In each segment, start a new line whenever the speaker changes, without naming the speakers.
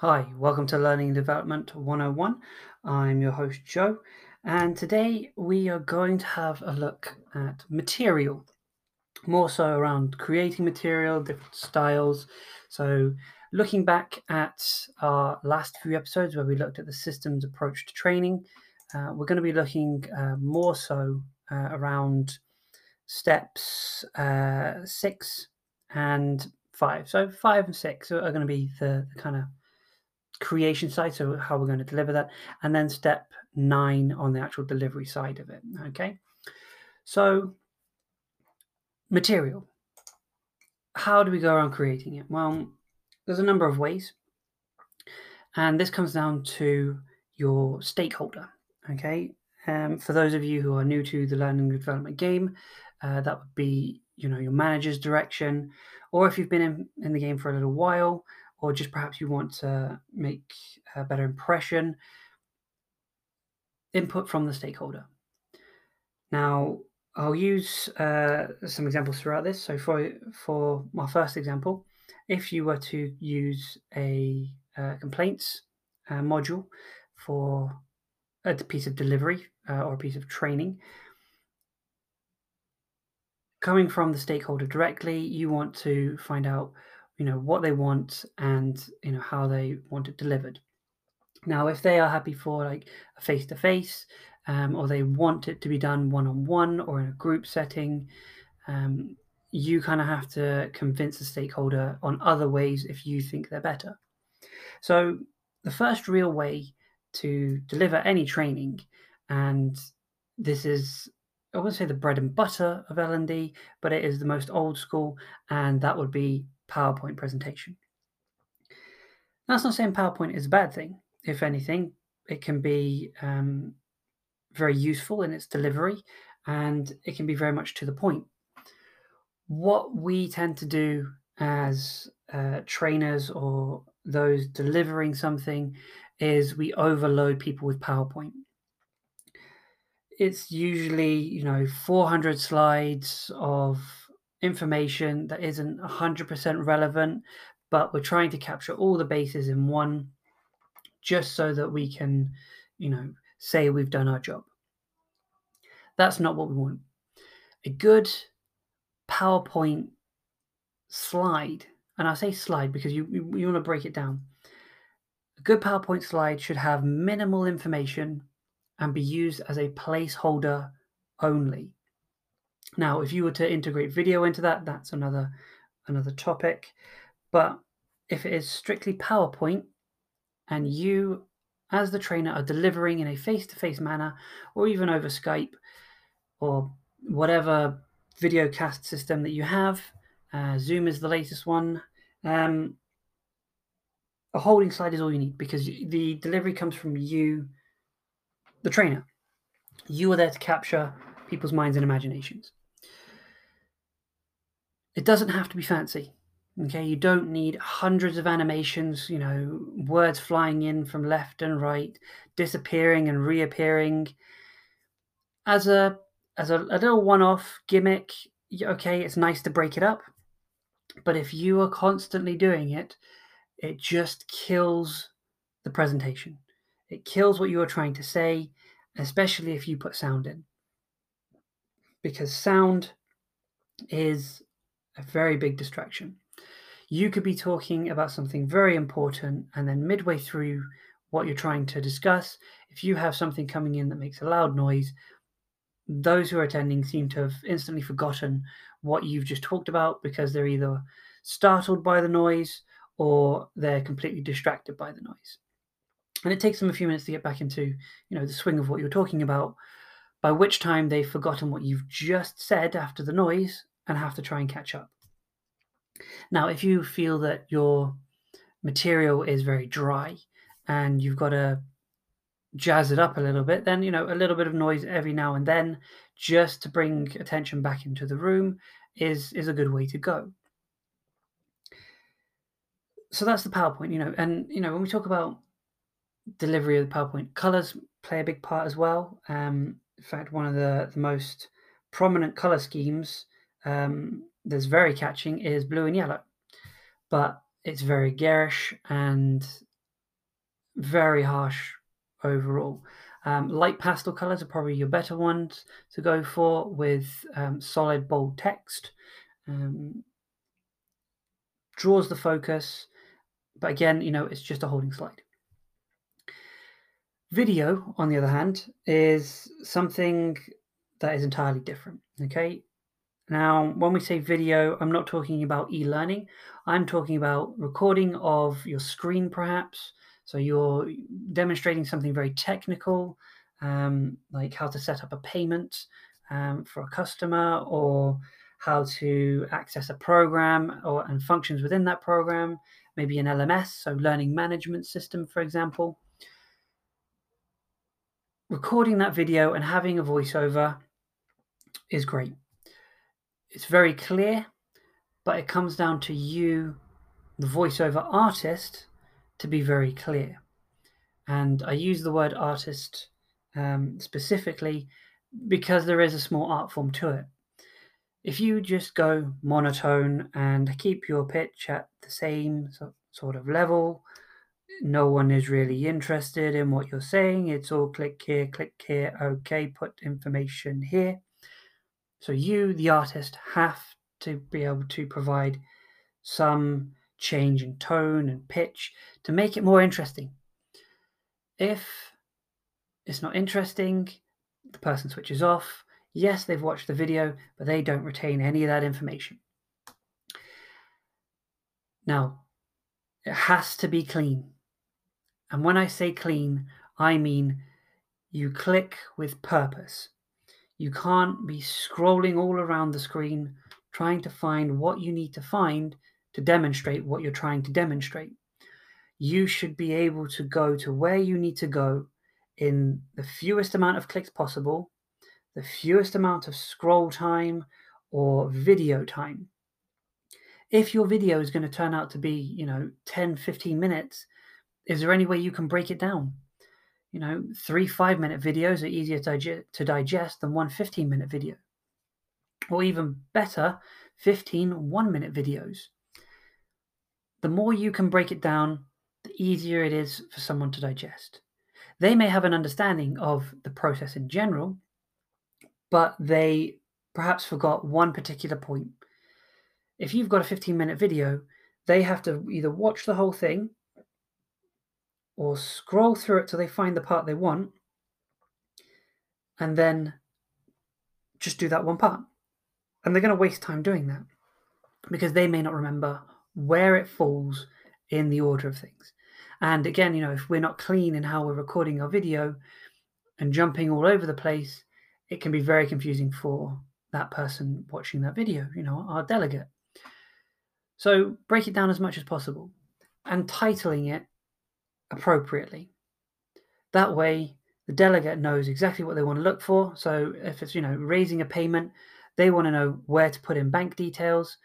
Hi, welcome to Learning and Development 101. I'm your host, Joe, and today we are going to have a look at material, more so around creating material, different styles. So, looking back at our last few episodes where we looked at the systems approach to training, uh, we're going to be looking uh, more so uh, around steps uh, six and five. So, five and six are going to be the, the kind of creation side, so how we're going to deliver that, and then step nine on the actual delivery side of it. Okay, so material. How do we go around creating it? Well, there's a number of ways, and this comes down to your stakeholder. Okay, um, for those of you who are new to the learning and development game, uh, that would be you know your manager's direction, or if you've been in, in the game for a little while, or just perhaps you want to make a better impression, input from the stakeholder. Now, I'll use uh, some examples throughout this. So for, for my first example, if you were to use a uh, complaints uh, module for a piece of delivery uh, or a piece of training, coming from the stakeholder directly, you want to find out you know what they want and you know how they want it delivered. Now if they are happy for like a face-to-face um, or they want it to be done one-on-one or in a group setting um, you kind of have to convince the stakeholder on other ways if you think they're better. So the first real way to deliver any training and this is I wouldn't say the bread and butter of L&D, but it is the most old school, and that would be PowerPoint presentation. That's not saying PowerPoint is a bad thing. If anything, it can be um, very useful in its delivery and it can be very much to the point. What we tend to do as uh, trainers or those delivering something is we overload people with PowerPoint. It's usually, you know, 400 slides of information that isn't 100% relevant, but we're trying to capture all the bases in one just so that we can, you know, say we've done our job. That's not what we want. A good PowerPoint slide, and I say slide because you, you, you want to break it down. A good PowerPoint slide should have minimal information and be used as a placeholder only. Now, if you were to integrate video into that, that's another another topic. But if it is strictly PowerPoint and you as the trainer are delivering in a face-to-face manner or even over Skype or whatever video cast system that you have, uh, Zoom is the latest one. Um, a holding slide is all you need because the delivery comes from you, the trainer. You are there to capture people's minds and imaginations. It doesn't have to be fancy. Okay, you don't need hundreds of animations, you know, words flying in from left and right, disappearing and reappearing. As a as a, a little one-off gimmick, okay, it's nice to break it up. But if you are constantly doing it, it just kills the presentation. It kills what you are trying to say, especially if you put sound in. Because sound is a very big distraction. You could be talking about something very important, and then midway through what you're trying to discuss, if you have something coming in that makes a loud noise, those who are attending seem to have instantly forgotten what you've just talked about because they're either startled by the noise or they're completely distracted by the noise. And it takes them a few minutes to get back into, you know, the swing of what you're talking about, by which time they've forgotten what you've just said after the noise and have to try and catch up. Now, if you feel that your material is very dry and you've got to jazz it up a little bit, then, you know, a little bit of noise every now and then just to bring attention back into the room is, is a good way to go. So that's the PowerPoint, you know, and, you know, when we talk about delivery of the PowerPoint, colors play a big part as well. Um, in fact, one of the, the most prominent color schemes um, that's very catching is blue and yellow, but it's very garish and very harsh overall. Um, light pastel colors are probably your better ones to go for with um, solid bold text. Um, draws the focus, but again, you know, it's just a holding slide. Video, on the other hand, is something that is entirely different. Okay. Now, when we say video, I'm not talking about e learning. I'm talking about recording of your screen, perhaps. So you're demonstrating something very technical, um, like how to set up a payment um, for a customer or how to access a program or and functions within that program, maybe an LMS, so learning management system, for example. Recording that video and having a voiceover is great. It's very clear, but it comes down to you, the voiceover artist, to be very clear. And I use the word artist um, specifically because there is a small art form to it. If you just go monotone and keep your pitch at the same sort of level, no one is really interested in what you're saying. It's all click here, click here, okay, put information here. So you, the artist, have to be able to provide some change in tone and pitch to make it more interesting. If it's not interesting, the person switches off. Yes, they've watched the video, but they don't retain any of that information. Now, it has to be clean. And when I say clean, I mean you click with purpose. You can't be scrolling all around the screen trying to find what you need to find to demonstrate what you're trying to demonstrate. You should be able to go to where you need to go in the fewest amount of clicks possible, the fewest amount of scroll time or video time. If your video is going to turn out to be, you know, 10, 15 minutes, is there any way you can break it down? You know, three five minute videos are easier to digest than one 15 minute video. Or even better, 15 one minute videos. The more you can break it down, the easier it is for someone to digest. They may have an understanding of the process in general, but they perhaps forgot one particular point. If you've got a 15 minute video, they have to either watch the whole thing or scroll through it till they find the part they want and then just do that one part. And they're going to waste time doing that because they may not remember where it falls in the order of things. And again, you know, if we're not clean in how we're recording our video and jumping all over the place, it can be very confusing for that person watching that video, you know, our delegate. So break it down as much as possible and titling it appropriately. That way, the delegate knows exactly what they want to look for. So if it's, you know, raising a payment, they want to know where to put in bank details.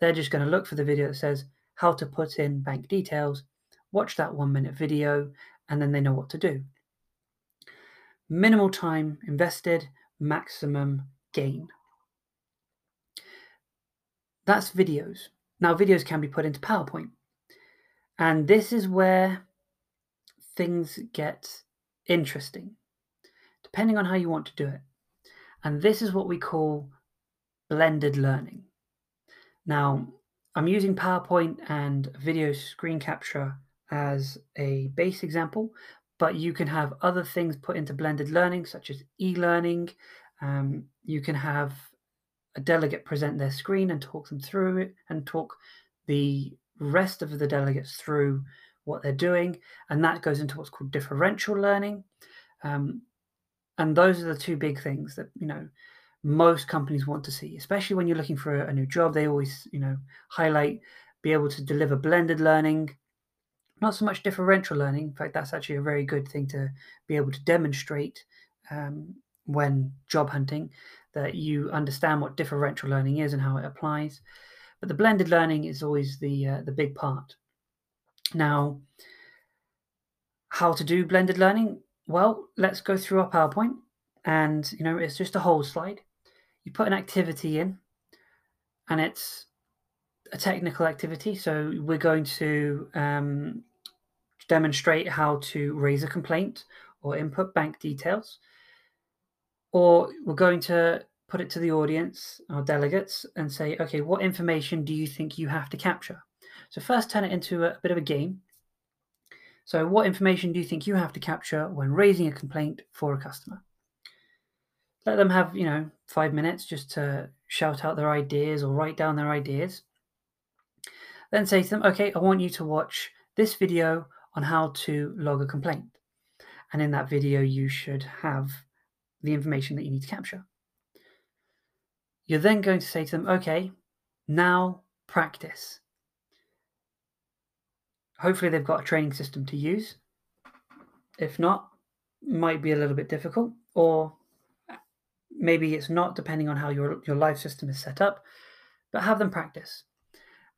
They're just going to look for the video that says how to put in bank details, watch that one minute video, and then they know what to do. Minimal time invested, maximum gain. That's videos. Now, videos can be put into PowerPoint. And this is where things get interesting, depending on how you want to do it. And this is what we call blended learning. Now, I'm using PowerPoint and video screen capture as a base example, but you can have other things put into blended learning, such as e learning. Um, you can have a delegate present their screen and talk them through it and talk the rest of the delegates through what they're doing, and that goes into what's called differential learning. Um, and those are the two big things that you know most companies want to see, especially when you're looking for a new job. They always you know highlight be able to deliver blended learning, not so much differential learning. In fact, that's actually a very good thing to be able to demonstrate um, when job hunting that you understand what differential learning is and how it applies. But the blended learning is always the uh, the big part. Now, how to do blended learning? Well, let's go through our PowerPoint and, you know, it's just a whole slide. You put an activity in and it's a technical activity. So we're going to um, demonstrate how to raise a complaint or input bank details. Or we're going to put it to the audience, our delegates, and say, okay, what information do you think you have to capture? So first turn it into a, bit of a game. So what information do you think you have to capture when raising a complaint for a customer? Let them have, you know, five minutes just to shout out their ideas or write down their ideas. Then say to them, okay, I want you to watch this video on how to log a complaint. And in that video, you should have the information that you need to capture. You're then going to say to them, okay, now practice. Hopefully, they've got a training system to use. If not, might be a little bit difficult, or maybe it's not, depending on how your, your live system is set up, but have them practice.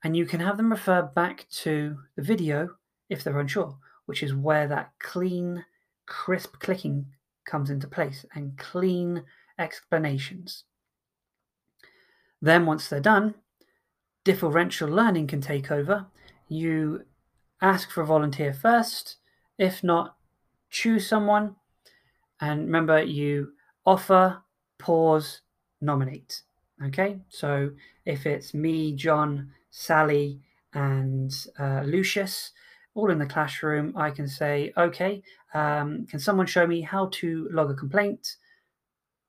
And you can have them refer back to the video if they're unsure, which is where that clean, crisp clicking comes into place and clean explanations. Then, once they're done, differential learning can take over. You ask for a volunteer first. If not, choose someone. And remember, you offer, pause, nominate. Okay, so if it's me, John, Sally, and uh, Lucius, all in the classroom, I can say, okay, um, can someone show me how to log a complaint?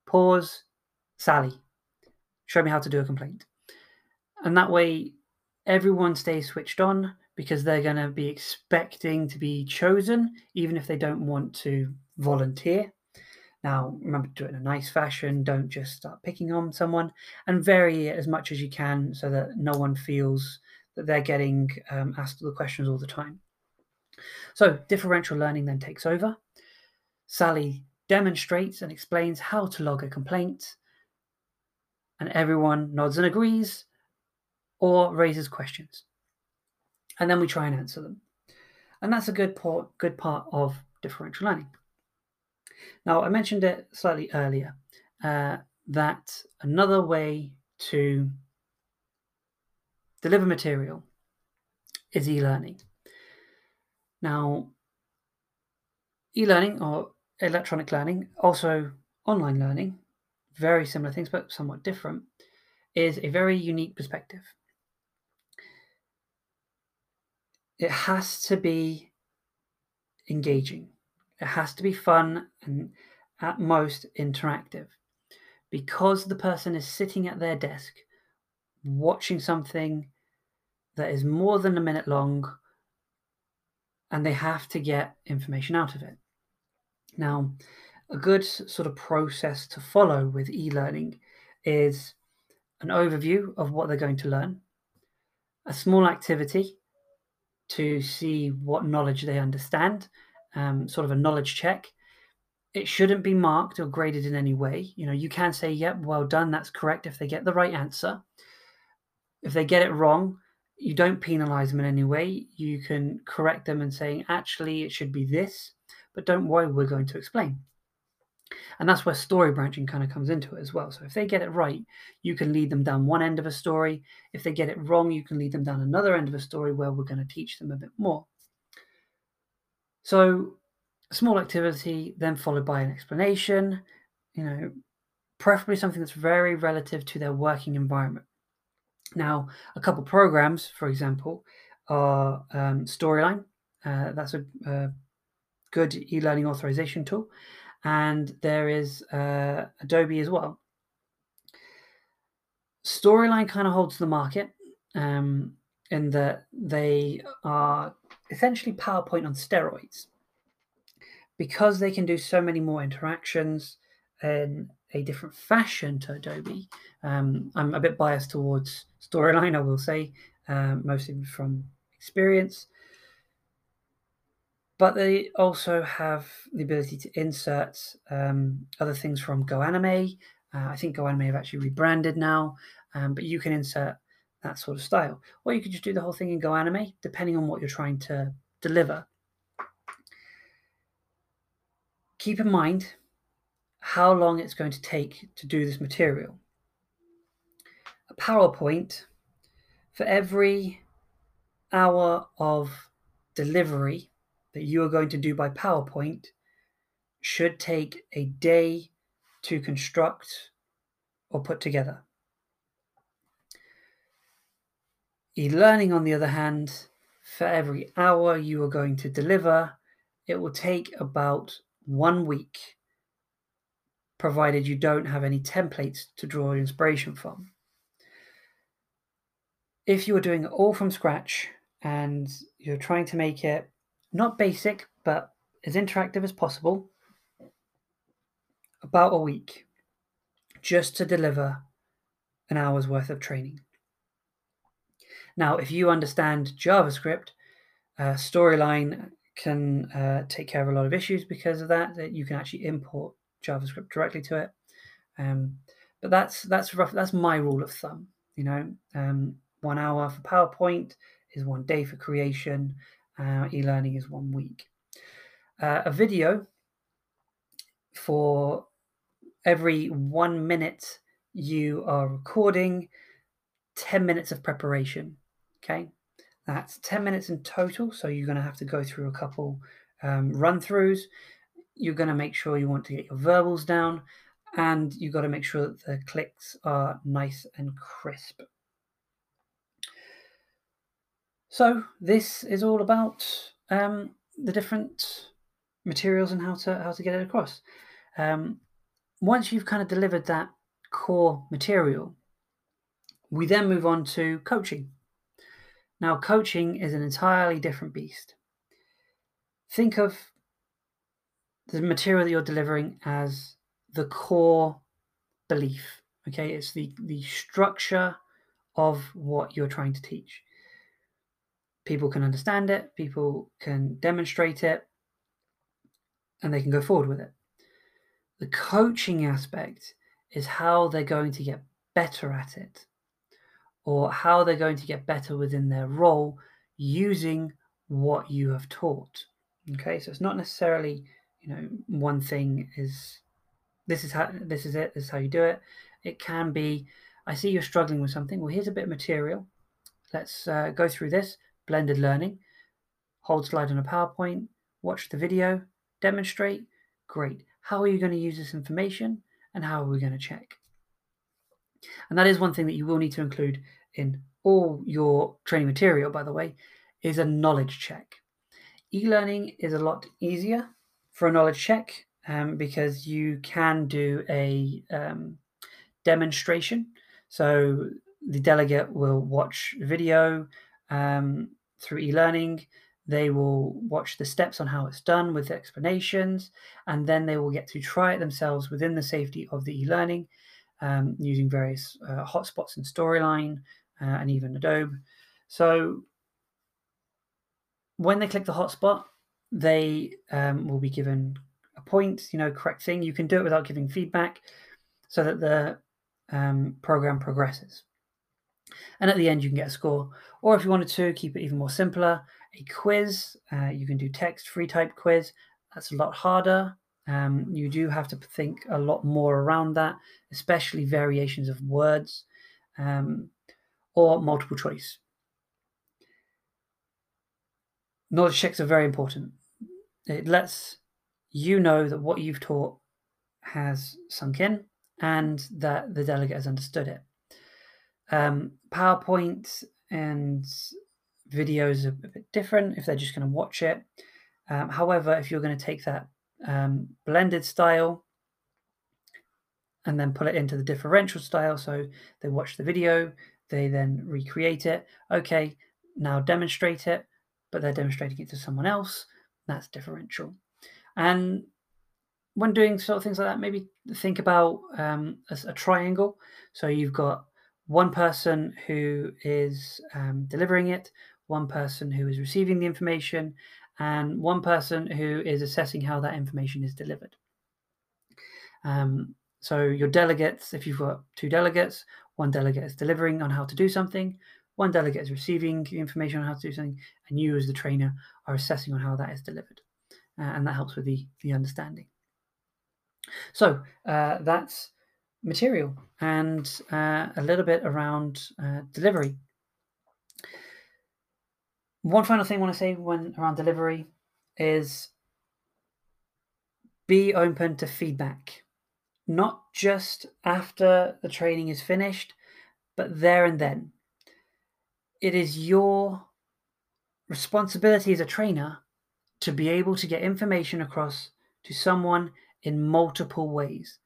Pause, Sally, show me how to do a complaint. And that way, everyone stays switched on because they're going to be expecting to be chosen, even if they don't want to volunteer. Now, remember to do it in a nice fashion. Don't just start picking on someone and vary it as much as you can so that no one feels that they're getting um, asked the questions all the time. So, differential learning then takes over. Sally demonstrates and explains how to log a complaint, and everyone nods and agrees or raises questions. And then we try and answer them. And that's a good part, good part of differential learning. Now, I mentioned it slightly earlier uh, that another way to deliver material is e learning. Now, e learning or electronic learning, also online learning, very similar things but somewhat different, is a very unique perspective. It has to be engaging. It has to be fun and at most interactive because the person is sitting at their desk watching something that is more than a minute long and they have to get information out of it. Now, a good sort of process to follow with e learning is an overview of what they're going to learn, a small activity to see what knowledge they understand um, sort of a knowledge check. It shouldn't be marked or graded in any way. You know, you can say, "Yep, well done, that's correct." If they get the right answer, if they get it wrong, you don't penalize them in any way. You can correct them and saying, "Actually, it should be this," but don't worry, we're going to explain. And that's where story branching kind of comes into it as well. So if they get it right, you can lead them down one end of a story. If they get it wrong, you can lead them down another end of a story where we're going to teach them a bit more. So, small activity, then followed by an explanation, you know, preferably something that's very relative to their working environment. Now, a couple programs, for example, are um, Storyline. Uh, that's a, a good e learning authorization tool. And there is uh, Adobe as well. Storyline kind of holds the market um, in that they are essentially PowerPoint on steroids. Because they can do so many more interactions in a different fashion to Adobe, um, I'm a bit biased towards Storyline, I will say, um, mostly from experience. But they also have the ability to insert um, other things from GoAnimate. Uh, I think GoAnimate have actually rebranded now, um, but you can insert that sort of style. Or you could just do the whole thing in GoAnimate, depending on what you're trying to deliver. Keep in mind how long it's going to take to do this material. A PowerPoint, for every hour of delivery, that you are going to do by PowerPoint should take a day to construct or put together. E learning, on the other hand, for every hour you are going to deliver, it will take about one week, provided you don't have any templates to draw inspiration from. If you are doing it all from scratch and you're trying to make it not basic, but as interactive as possible, about a week just to deliver an hour's worth of training. Now, if you understand JavaScript, uh, Storyline can uh, take care of a lot of issues because of that. That you can actually import JavaScript directly to it. Um, but that's that's rough. That's my rule of thumb. You know, um, one hour for PowerPoint is one day for creation. Uh, e-learning is one week. Uh, a video for every one minute you are recording, 10 minutes of preparation. Okay, that's 10 minutes in total. So you're going to have to go through a couple um, run throughs. You're going to make sure you want to get your verbals down and you've got to make sure that the clicks are nice and crisp. So this is all about um, the different materials and how to how to get it across. Um, once you've kind of delivered that core material, we then move on to coaching. Now, coaching is an entirely different beast. Think of the material that you're delivering as the core belief. Okay, it's the, the structure of what you're trying to teach. People can understand it, people can demonstrate it, and they can go forward with it. The coaching aspect is how they're going to get better at it or how they're going to get better within their role using what you have taught. Okay, so it's not necessarily, you know, one thing is this is how this is it, this is how you do it. It can be, I see you're struggling with something. Well, here's a bit of material. Let's uh, go through this blended learning. Hold slide on a PowerPoint, watch the video, demonstrate. Great. How are you going to use this information and how are we going to check? And that is one thing that you will need to include in all your training material, by the way, is a knowledge check. E learning is a lot easier for a knowledge check um, because you can do a um, demonstration. So the delegate will watch video um, through e learning. They will watch the steps on how it's done with explanations, and then they will get to try it themselves within the safety of the e learning um, using various uh, hotspots in Storyline uh, and even Adobe. So when they click the hotspot, they um, will be given a point, you know, correct thing. You can do it without giving feedback so that the um, program progresses. And at the end, you can get a score. Or if you wanted to keep it even more simpler, a quiz. Uh, you can do text free type quiz. That's a lot harder. Um, you do have to think a lot more around that, especially variations of words um, or multiple choice. Knowledge checks are very important. It lets you know that what you've taught has sunk in and that the delegate has understood it. Um, PowerPoint and videos are a bit different if they're just going to watch it. Um, however, if you're going to take that um, blended style and then put it into the differential style, so they watch the video, they then recreate it. Okay, now demonstrate it, but they're demonstrating it to someone else. That's differential. And when doing sort of things like that, maybe think about um, a, a triangle. So you've got one person who is um, delivering it, one person who is receiving the information, and one person who is assessing how that information is delivered. Um, so your delegates, if you've got two delegates, one delegate is delivering on how to do something, one delegate is receiving information on how to do something, and you as the trainer are assessing on how that is delivered. Uh, and that helps with the, the understanding. So uh, that's material and uh, a little bit around uh, delivery. One final thing I want to say when around delivery is be open to feedback, not just after the training is finished, but there and then. It is your responsibility as a trainer to be able to get information across to someone in multiple ways.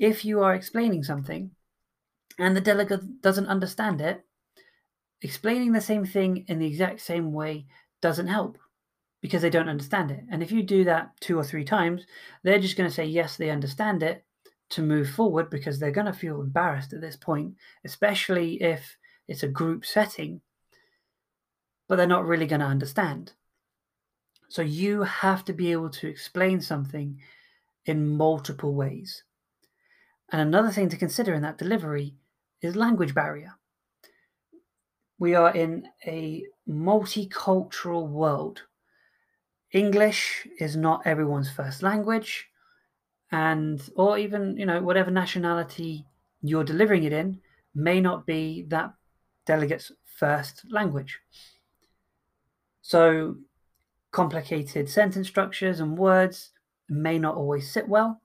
If you are explaining something and the delegate doesn't understand it, explaining the same thing in the exact same way doesn't help because they don't understand it. And if you do that two or three times, they're just going to say, yes, they understand it to move forward because they're going to feel embarrassed at this point, especially if it's a group setting, but they're not really going to understand. So you have to be able to explain something in multiple ways. And another thing to consider in that delivery is language barrier. We are in a multicultural world English is not everyone's first language, and or even you know whatever nationality you're delivering it in may not be that delegate's first language. So complicated sentence structures and words may not always sit well.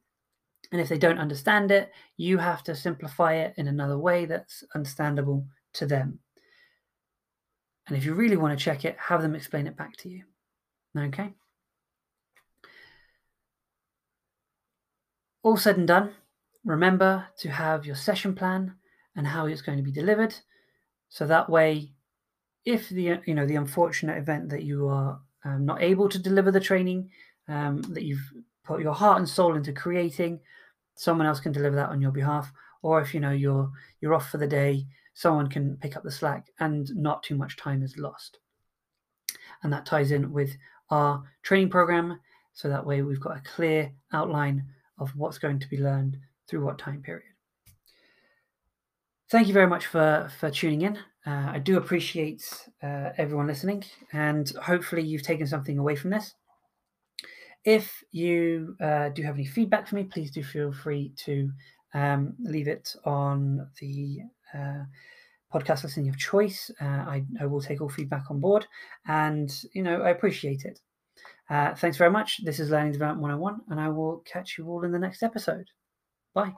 And if they don't understand it, you have to simplify it in another way that's understandable to them. And if you really want to check it, have them explain it back to you. Okay. All said and done, remember to have your session plan and how it's going to be delivered. So that way, if the you know the unfortunate event that you are um, not able to deliver the training um, that you've put your heart and soul into creating, someone else can deliver that on your behalf. Or if you know you're you're off for the day, someone can pick up the slack and not too much time is lost. And that ties in with our training program. So that way we've got a clear outline of what's going to be learned through what time period. Thank you very much for, for tuning in. Uh, I do appreciate uh, everyone listening, and hopefully, you've taken something away from this. If you uh, do have any feedback for me, please do feel free to um, leave it on the uh, podcast listening of choice. Uh, I, I will take all feedback on board, and you know I appreciate it. Uh, thanks very much. This is Learning Development 101, and I will catch you all in the next episode. Bye.